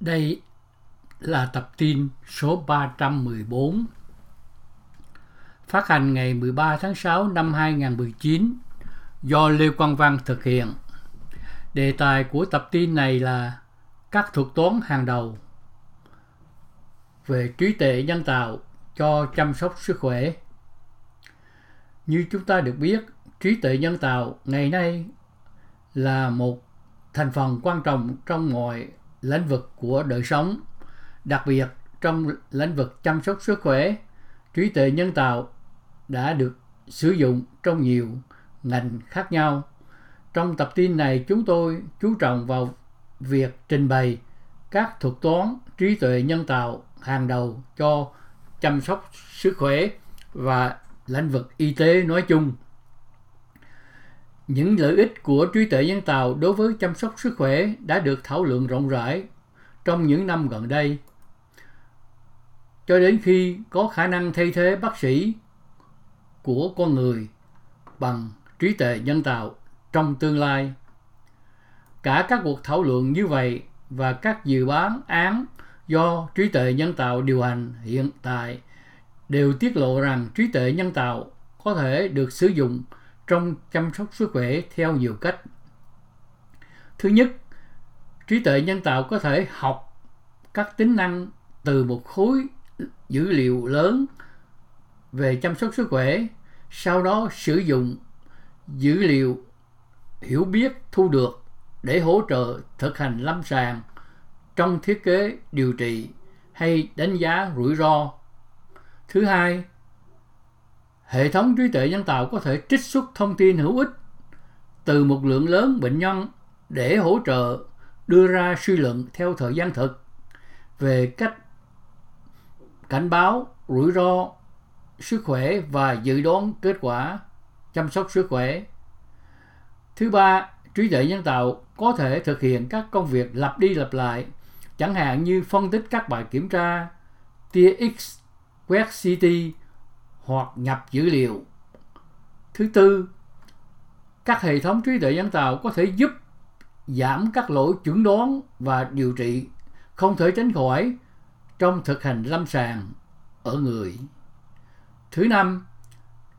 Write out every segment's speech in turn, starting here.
Đây là tập tin số 314 phát hành ngày 13 tháng 6 năm 2019 do Lê Quang Văn thực hiện. Đề tài của tập tin này là các thuật toán hàng đầu về trí tuệ nhân tạo cho chăm sóc sức khỏe. Như chúng ta được biết, trí tuệ nhân tạo ngày nay là một thành phần quan trọng trong mọi lĩnh vực của đời sống, đặc biệt trong lĩnh vực chăm sóc sức khỏe, trí tuệ nhân tạo đã được sử dụng trong nhiều ngành khác nhau. Trong tập tin này chúng tôi chú trọng vào việc trình bày các thuật toán trí tuệ nhân tạo hàng đầu cho chăm sóc sức khỏe và lĩnh vực y tế nói chung. Những lợi ích của trí tuệ nhân tạo đối với chăm sóc sức khỏe đã được thảo luận rộng rãi trong những năm gần đây. Cho đến khi có khả năng thay thế bác sĩ của con người bằng trí tuệ nhân tạo trong tương lai. Cả các cuộc thảo luận như vậy và các dự bán án do trí tuệ nhân tạo điều hành hiện tại đều tiết lộ rằng trí tuệ nhân tạo có thể được sử dụng trong chăm sóc sức khỏe theo nhiều cách. Thứ nhất, trí tuệ nhân tạo có thể học các tính năng từ một khối dữ liệu lớn về chăm sóc sức khỏe, sau đó sử dụng dữ liệu hiểu biết thu được để hỗ trợ thực hành lâm sàng trong thiết kế điều trị hay đánh giá rủi ro. Thứ hai, hệ thống trí tuệ nhân tạo có thể trích xuất thông tin hữu ích từ một lượng lớn bệnh nhân để hỗ trợ đưa ra suy luận theo thời gian thực về cách cảnh báo rủi ro sức khỏe và dự đoán kết quả chăm sóc sức khỏe. Thứ ba, trí tuệ nhân tạo có thể thực hiện các công việc lặp đi lặp lại, chẳng hạn như phân tích các bài kiểm tra, tia X, quét CT hoặc nhập dữ liệu. Thứ tư, các hệ thống trí tuệ nhân tạo có thể giúp giảm các lỗi chuẩn đoán và điều trị không thể tránh khỏi trong thực hành lâm sàng ở người. Thứ năm,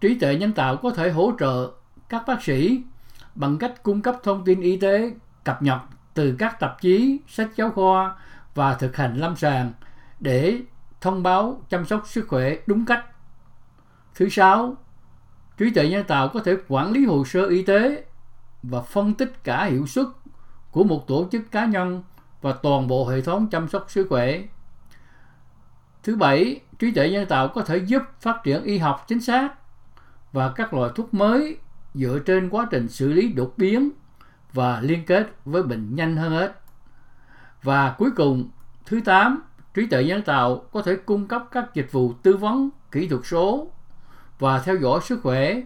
trí tuệ nhân tạo có thể hỗ trợ các bác sĩ bằng cách cung cấp thông tin y tế cập nhật từ các tạp chí, sách giáo khoa và thực hành lâm sàng để thông báo chăm sóc sức khỏe đúng cách. Thứ sáu, trí tuệ nhân tạo có thể quản lý hồ sơ y tế và phân tích cả hiệu suất của một tổ chức cá nhân và toàn bộ hệ thống chăm sóc sức khỏe. Thứ bảy, trí tuệ nhân tạo có thể giúp phát triển y học chính xác và các loại thuốc mới dựa trên quá trình xử lý đột biến và liên kết với bệnh nhanh hơn hết. Và cuối cùng, thứ tám, trí tuệ nhân tạo có thể cung cấp các dịch vụ tư vấn kỹ thuật số và theo dõi sức khỏe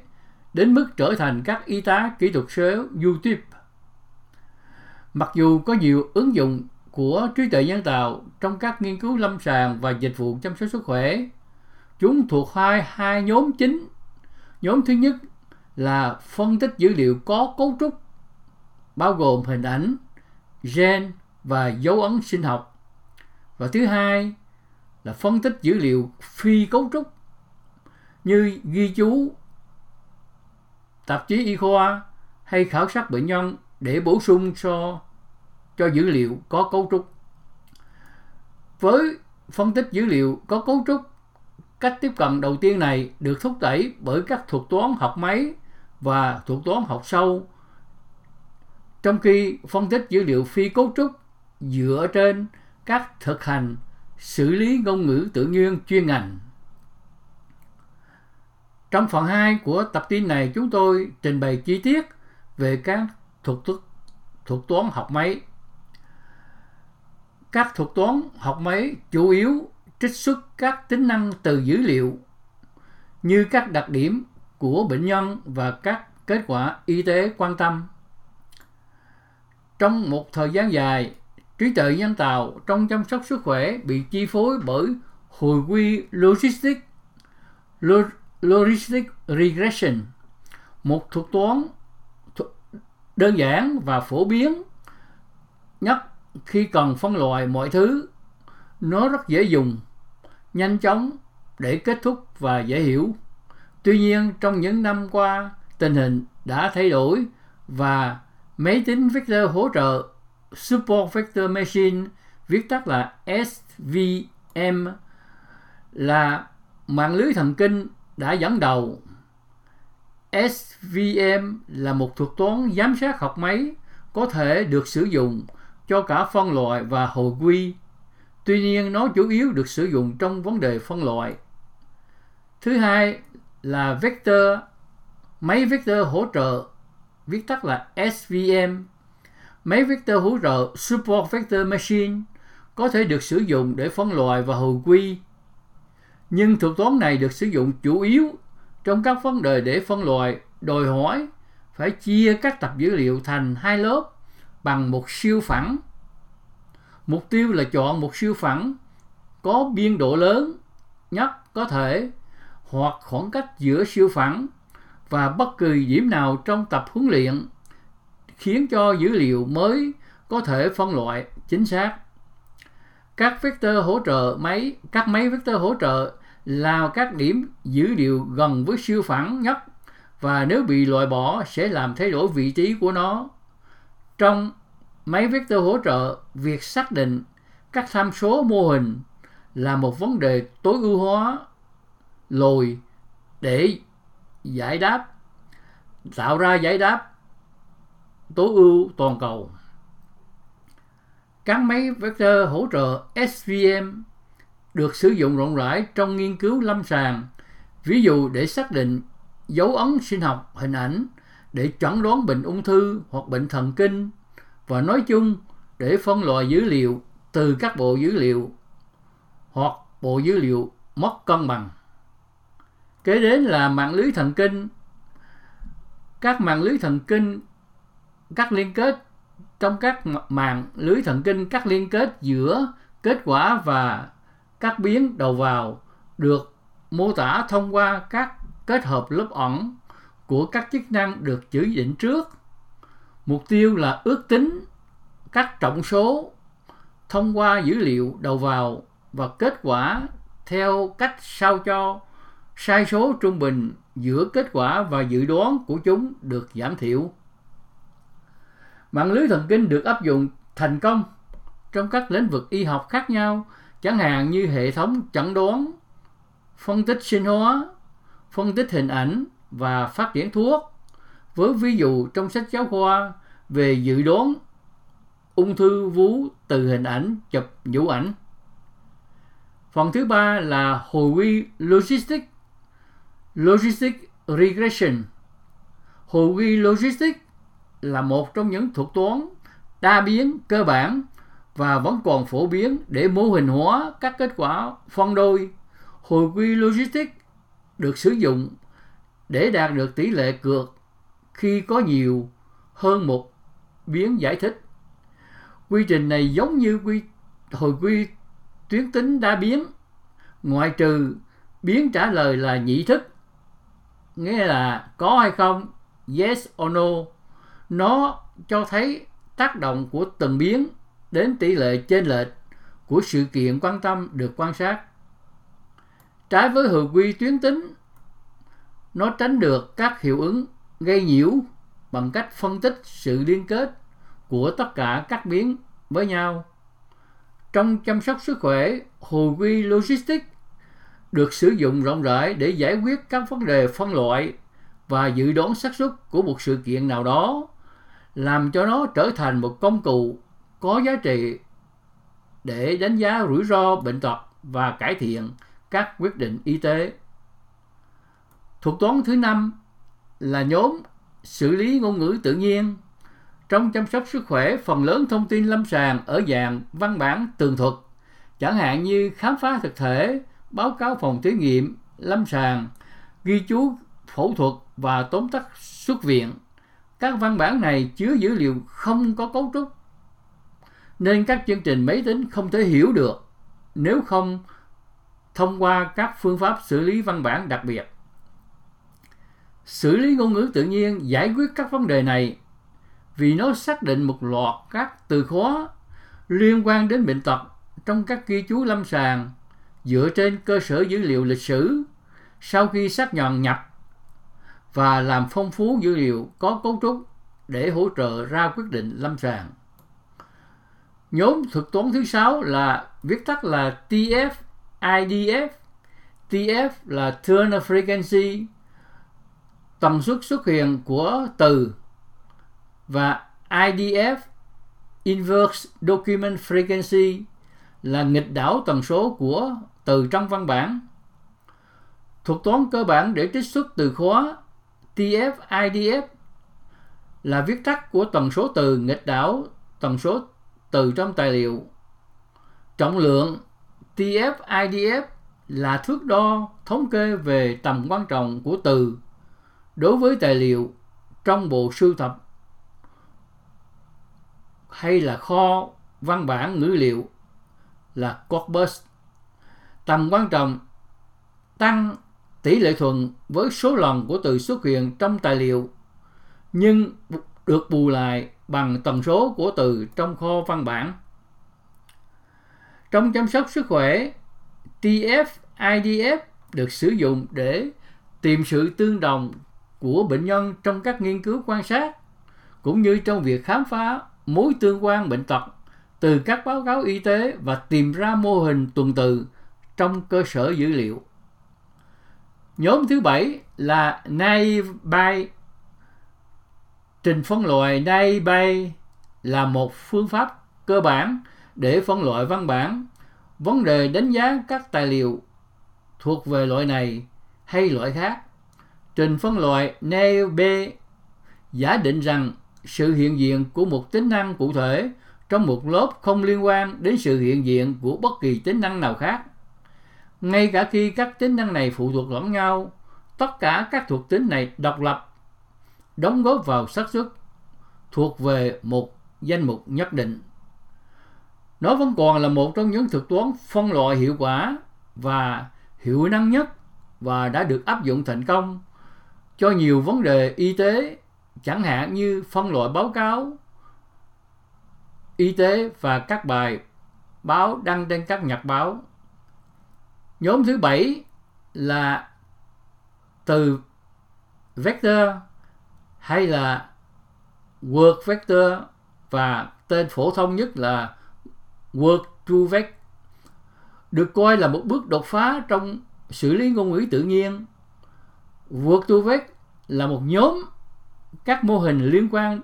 đến mức trở thành các y tá kỹ thuật số YouTube. Mặc dù có nhiều ứng dụng của trí tuệ nhân tạo trong các nghiên cứu lâm sàng và dịch vụ chăm sóc sức khỏe, chúng thuộc hai hai nhóm chính. Nhóm thứ nhất là phân tích dữ liệu có cấu trúc bao gồm hình ảnh, gen và dấu ấn sinh học. Và thứ hai là phân tích dữ liệu phi cấu trúc như ghi chú, tạp chí y khoa hay khảo sát bệnh nhân để bổ sung cho cho dữ liệu có cấu trúc. Với phân tích dữ liệu có cấu trúc, cách tiếp cận đầu tiên này được thúc đẩy bởi các thuật toán học máy và thuật toán học sâu, trong khi phân tích dữ liệu phi cấu trúc dựa trên các thực hành xử lý ngôn ngữ tự nhiên chuyên ngành. Trong phần 2 của tập tin này, chúng tôi trình bày chi tiết về các thuật thức thuật toán học máy. Các thuật toán học máy chủ yếu trích xuất các tính năng từ dữ liệu như các đặc điểm của bệnh nhân và các kết quả y tế quan tâm. Trong một thời gian dài, trí tuệ nhân tạo trong chăm sóc sức khỏe bị chi phối bởi hồi quy logistic, logistic regression, một thuật toán đơn giản và phổ biến nhất khi cần phân loại mọi thứ, nó rất dễ dùng, nhanh chóng để kết thúc và dễ hiểu. Tuy nhiên, trong những năm qua, tình hình đã thay đổi và máy tính vector hỗ trợ Support Vector Machine, viết tắt là SVM, là mạng lưới thần kinh đã dẫn đầu. SVM là một thuật toán giám sát học máy có thể được sử dụng cho cả phân loại và hồi quy. Tuy nhiên, nó chủ yếu được sử dụng trong vấn đề phân loại. Thứ hai là vector, máy vector hỗ trợ, viết tắt là SVM. Máy vector hỗ trợ Support Vector Machine có thể được sử dụng để phân loại và hồi quy. Nhưng thuật toán này được sử dụng chủ yếu trong các vấn đề để phân loại, đòi hỏi phải chia các tập dữ liệu thành hai lớp bằng một siêu phẳng. Mục tiêu là chọn một siêu phẳng có biên độ lớn nhất có thể hoặc khoảng cách giữa siêu phẳng và bất kỳ điểm nào trong tập huấn luyện khiến cho dữ liệu mới có thể phân loại chính xác. Các vector hỗ trợ máy, các máy vector hỗ trợ là các điểm dữ liệu gần với siêu phẳng nhất và nếu bị loại bỏ sẽ làm thay đổi vị trí của nó. Trong máy vector hỗ trợ, việc xác định các tham số mô hình là một vấn đề tối ưu hóa lồi để giải đáp tạo ra giải đáp tối ưu toàn cầu. Các máy vector hỗ trợ SVM được sử dụng rộng rãi trong nghiên cứu lâm sàng, ví dụ để xác định dấu ấn sinh học hình ảnh để chẩn đoán bệnh ung thư hoặc bệnh thần kinh và nói chung để phân loại dữ liệu từ các bộ dữ liệu hoặc bộ dữ liệu mất cân bằng. Kế đến là mạng lưới thần kinh. Các mạng lưới thần kinh các liên kết trong các mạng lưới thần kinh, các liên kết giữa kết quả và các biến đầu vào được mô tả thông qua các kết hợp lớp ẩn của các chức năng được chỉ định trước. Mục tiêu là ước tính các trọng số thông qua dữ liệu đầu vào và kết quả theo cách sao cho sai số trung bình giữa kết quả và dự đoán của chúng được giảm thiểu. Mạng lưới thần kinh được áp dụng thành công trong các lĩnh vực y học khác nhau, chẳng hạn như hệ thống chẩn đoán, phân tích sinh hóa, phân tích hình ảnh và phát triển thuốc. Với ví dụ trong sách giáo khoa về dự đoán ung thư vú từ hình ảnh chụp nhũ ảnh. Phần thứ ba là hồi quy logistic, logistic regression. Hồi quy logistic là một trong những thuật toán đa biến cơ bản và vẫn còn phổ biến để mô hình hóa các kết quả phân đôi. Hồi quy logistics được sử dụng để đạt được tỷ lệ cược khi có nhiều hơn một biến giải thích. Quy trình này giống như quy hồi quy tuyến tính đa biến, ngoại trừ biến trả lời là nhị thức, nghĩa là có hay không, yes or no. Nó cho thấy tác động của từng biến đến tỷ lệ trên lệch của sự kiện quan tâm được quan sát. Trái với hồi quy tuyến tính, nó tránh được các hiệu ứng gây nhiễu bằng cách phân tích sự liên kết của tất cả các biến với nhau. Trong chăm sóc sức khỏe, hồi quy logistics được sử dụng rộng rãi để giải quyết các vấn đề phân loại và dự đoán xác suất của một sự kiện nào đó, làm cho nó trở thành một công cụ có giá trị để đánh giá rủi ro bệnh tật và cải thiện các quyết định y tế. Thuật toán thứ năm là nhóm xử lý ngôn ngữ tự nhiên. Trong chăm sóc sức khỏe, phần lớn thông tin lâm sàng ở dạng văn bản tường thuật, chẳng hạn như khám phá thực thể, báo cáo phòng thí nghiệm, lâm sàng, ghi chú phẫu thuật và tóm tắt xuất viện. Các văn bản này chứa dữ liệu không có cấu trúc, nên các chương trình máy tính không thể hiểu được nếu không thông qua các phương pháp xử lý văn bản đặc biệt. Xử lý ngôn ngữ tự nhiên giải quyết các vấn đề này vì nó xác định một loạt các từ khóa liên quan đến bệnh tật trong các ghi chú lâm sàng dựa trên cơ sở dữ liệu lịch sử sau khi xác nhận nhập và làm phong phú dữ liệu có cấu trúc để hỗ trợ ra quyết định lâm sàng. Nhóm thuật toán thứ sáu là viết tắt là TF IDF. TF là Turner Frequency, tần suất xuất hiện của từ và IDF Inverse Document Frequency là nghịch đảo tần số của từ trong văn bản. Thuật toán cơ bản để trích xuất từ khóa TF-IDF là viết tắt của tần số từ nghịch đảo, tần số từ trong tài liệu. Trọng lượng TF-IDF là thước đo thống kê về tầm quan trọng của từ đối với tài liệu trong bộ sưu tập hay là kho văn bản ngữ liệu là corpus. Tầm quan trọng tăng tỷ lệ thuận với số lần của từ xuất hiện trong tài liệu nhưng được bù lại bằng tần số của từ trong kho văn bản. Trong chăm sóc sức khỏe, TF-IDF được sử dụng để tìm sự tương đồng của bệnh nhân trong các nghiên cứu quan sát cũng như trong việc khám phá mối tương quan bệnh tật từ các báo cáo y tế và tìm ra mô hình tuần tự trong cơ sở dữ liệu. Nhóm thứ bảy là nay bay trình phân loại nay bay là một phương pháp cơ bản để phân loại văn bản. Vấn đề đánh giá các tài liệu thuộc về loại này hay loại khác. Trình phân loại nay B giả định rằng sự hiện diện của một tính năng cụ thể trong một lớp không liên quan đến sự hiện diện của bất kỳ tính năng nào khác. Ngay cả khi các tính năng này phụ thuộc lẫn nhau, tất cả các thuộc tính này độc lập, đóng góp vào xác suất thuộc về một danh mục nhất định. Nó vẫn còn là một trong những thuật toán phân loại hiệu quả và hiệu năng nhất và đã được áp dụng thành công cho nhiều vấn đề y tế chẳng hạn như phân loại báo cáo y tế và các bài báo đăng trên các nhật báo. Nhóm thứ bảy là từ vector hay là word vector và tên phổ thông nhất là word to vec được coi là một bước đột phá trong xử lý ngôn ngữ tự nhiên. Word to vec là một nhóm các mô hình liên quan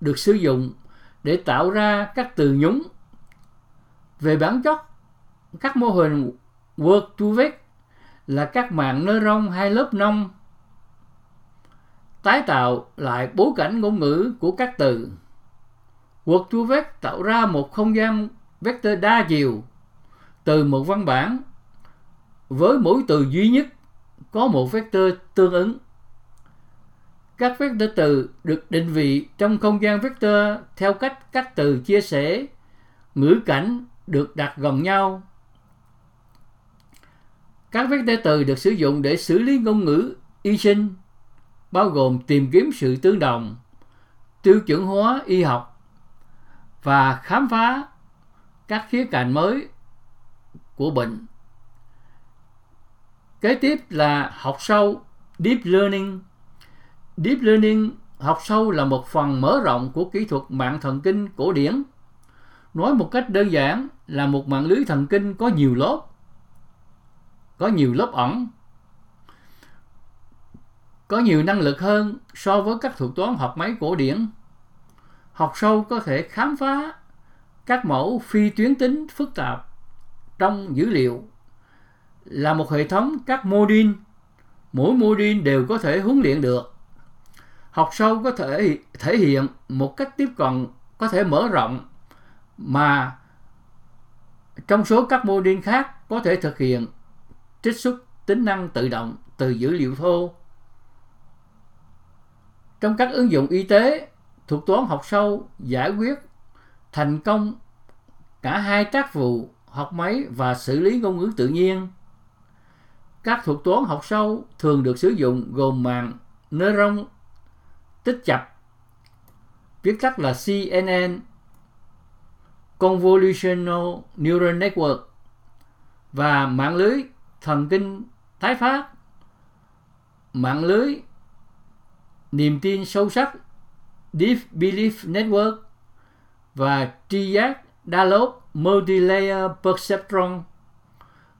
được sử dụng để tạo ra các từ nhúng. Về bản chất, các mô hình Work to vec là các mạng rong hai lớp nông tái tạo lại bối cảnh ngôn ngữ của các từ. Work to vec tạo ra một không gian vector đa chiều từ một văn bản với mỗi từ duy nhất có một vector tương ứng. Các vector từ được định vị trong không gian vector theo cách các từ chia sẻ, ngữ cảnh được đặt gần nhau. Các vector từ được sử dụng để xử lý ngôn ngữ y sinh, bao gồm tìm kiếm sự tương đồng, tiêu chuẩn hóa y học và khám phá các khía cạnh mới của bệnh. Kế tiếp là học sâu Deep Learning Deep Learning học sâu là một phần mở rộng của kỹ thuật mạng thần kinh cổ điển. Nói một cách đơn giản là một mạng lưới thần kinh có nhiều lớp, có nhiều lớp ẩn, có nhiều năng lực hơn so với các thuật toán học máy cổ điển. Học sâu có thể khám phá các mẫu phi tuyến tính phức tạp trong dữ liệu. Là một hệ thống các mô đin mỗi mô đin đều có thể huấn luyện được. Học sâu có thể thể hiện một cách tiếp cận có thể mở rộng mà trong số các mô đin khác có thể thực hiện trích xuất tính năng tự động từ dữ liệu thô. Trong các ứng dụng y tế, thuật toán học sâu giải quyết thành công cả hai tác vụ học máy và xử lý ngôn ngữ tự nhiên. Các thuật toán học sâu thường được sử dụng gồm mạng neuron tích chập viết tắt là CNN Convolutional Neural Network và mạng lưới thần kinh tái phát, mạng lưới niềm tin sâu sắc Deep Belief Network và tri giác đa lớp Multilayer Perceptron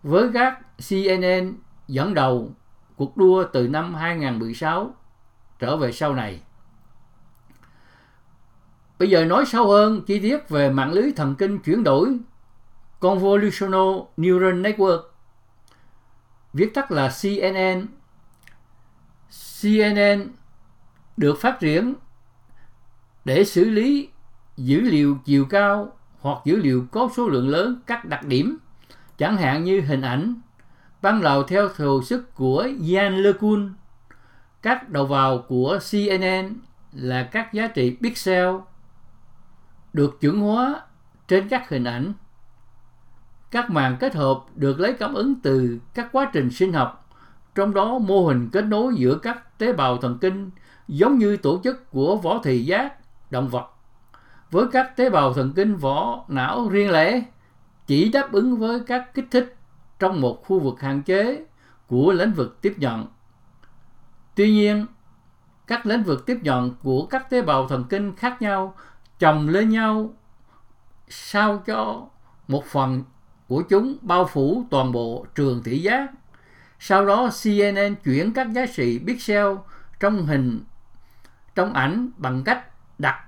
với các CNN dẫn đầu cuộc đua từ năm 2016 trở về sau này. Bây giờ nói sâu hơn chi tiết về mạng lưới thần kinh chuyển đổi Convolutional Neural Network viết tắt là CNN. CNN được phát triển để xử lý dữ liệu chiều cao hoặc dữ liệu có số lượng lớn các đặc điểm, chẳng hạn như hình ảnh, ban đầu theo thừa sức của Jan LeCun. Các đầu vào của CNN là các giá trị pixel được chuẩn hóa trên các hình ảnh. Các màng kết hợp được lấy cảm ứng từ các quá trình sinh học, trong đó mô hình kết nối giữa các tế bào thần kinh giống như tổ chức của vỏ thị giác động vật với các tế bào thần kinh vỏ não riêng lẻ chỉ đáp ứng với các kích thích trong một khu vực hạn chế của lĩnh vực tiếp nhận. Tuy nhiên, các lĩnh vực tiếp nhận của các tế bào thần kinh khác nhau chồng lên nhau sao cho một phần của chúng bao phủ toàn bộ trường thị giác. Sau đó CNN chuyển các giá trị pixel trong hình, trong ảnh bằng cách đặt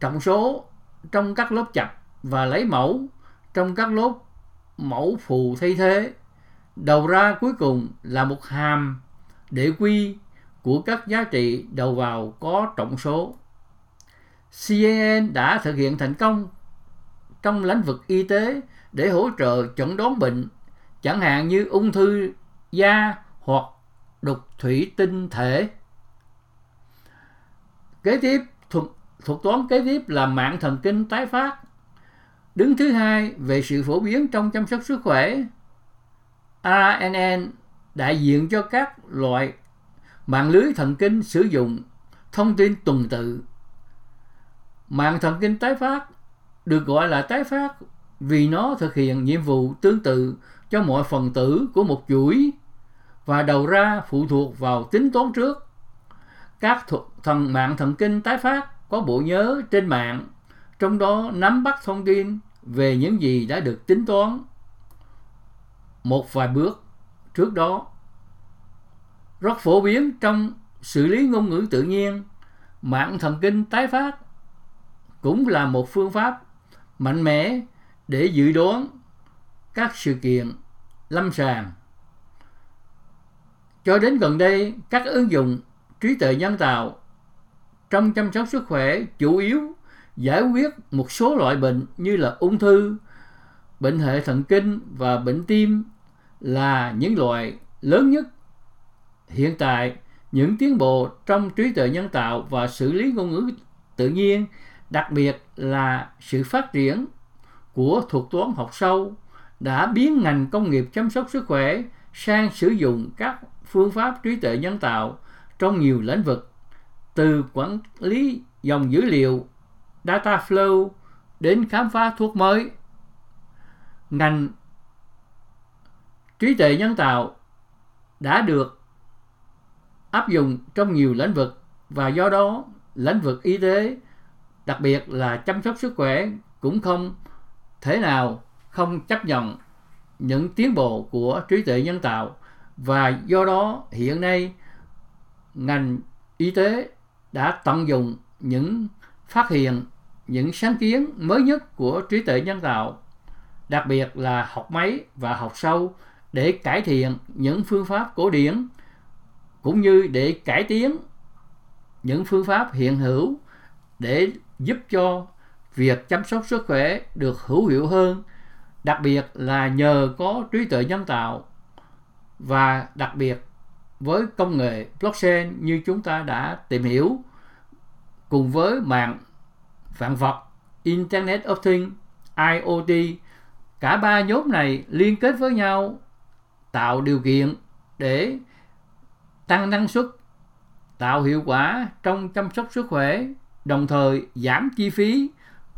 trọng số trong các lớp chập và lấy mẫu trong các lớp mẫu phù thay thế. Đầu ra cuối cùng là một hàm để quy của các giá trị đầu vào có trọng số. CNN đã thực hiện thành công trong lĩnh vực y tế để hỗ trợ chẩn đoán bệnh, chẳng hạn như ung thư da hoặc đục thủy tinh thể. Kế tiếp, thuật, thuật toán kế tiếp là mạng thần kinh tái phát. Đứng thứ hai về sự phổ biến trong chăm sóc sức khỏe. RNN đại diện cho các loại mạng lưới thần kinh sử dụng thông tin tuần tự. Mạng thần kinh tái phát được gọi là tái phát vì nó thực hiện nhiệm vụ tương tự cho mọi phần tử của một chuỗi và đầu ra phụ thuộc vào tính toán trước. Các thuật thần mạng thần kinh tái phát có bộ nhớ trên mạng, trong đó nắm bắt thông tin về những gì đã được tính toán một vài bước trước đó. Rất phổ biến trong xử lý ngôn ngữ tự nhiên, mạng thần kinh tái phát cũng là một phương pháp mạnh mẽ để dự đoán các sự kiện lâm sàng. Cho đến gần đây, các ứng dụng trí tuệ nhân tạo trong chăm sóc sức khỏe chủ yếu giải quyết một số loại bệnh như là ung thư, bệnh hệ thần kinh và bệnh tim là những loại lớn nhất. Hiện tại, những tiến bộ trong trí tuệ nhân tạo và xử lý ngôn ngữ tự nhiên, đặc biệt là sự phát triển của thuật toán học sâu đã biến ngành công nghiệp chăm sóc sức khỏe sang sử dụng các phương pháp trí tuệ nhân tạo trong nhiều lĩnh vực, từ quản lý dòng dữ liệu, data flow đến khám phá thuốc mới. Ngành trí tuệ nhân tạo đã được áp dụng trong nhiều lĩnh vực và do đó lĩnh vực y tế, đặc biệt là chăm sóc sức khỏe, cũng không thể nào không chấp nhận những tiến bộ của trí tuệ nhân tạo? Và do đó, hiện nay, ngành y tế đã tận dụng những phát hiện, những sáng kiến mới nhất của trí tuệ nhân tạo, đặc biệt là học máy và học sâu, để cải thiện những phương pháp cổ điển, cũng như để cải tiến những phương pháp hiện hữu để giúp cho việc chăm sóc sức khỏe được hữu hiệu hơn, đặc biệt là nhờ có trí tuệ nhân tạo và đặc biệt với công nghệ blockchain như chúng ta đã tìm hiểu, cùng với mạng vạn vật, Internet of Things, IoT, cả ba nhóm này liên kết với nhau, tạo điều kiện để tăng năng suất, tạo hiệu quả trong chăm sóc sức khỏe, đồng thời giảm chi phí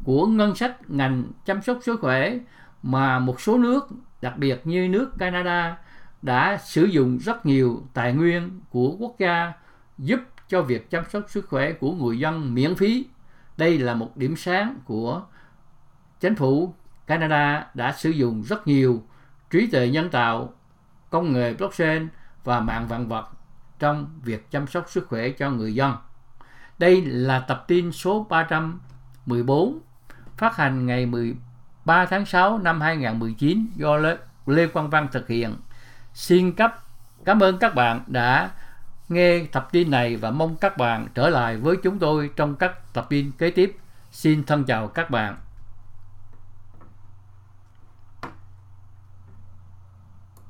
của ngân sách ngành chăm sóc sức khỏe mà một số nước, đặc biệt như nước Canada, đã sử dụng rất nhiều tài nguyên của quốc gia giúp cho việc chăm sóc sức khỏe của người dân miễn phí. Đây là một điểm sáng của chính phủ Canada đã sử dụng rất nhiều trí tuệ nhân tạo, công nghệ blockchain và mạng vạn vật trong việc chăm sóc sức khỏe cho người dân. Đây là tập tin số 314 phát hành ngày 13 tháng 6 năm 2019 do Lê Quang Văn thực hiện. Xin cấp, cảm ơn các bạn đã nghe tập tin này và mong các bạn trở lại với chúng tôi trong các tập tin kế tiếp. Xin thân chào các bạn.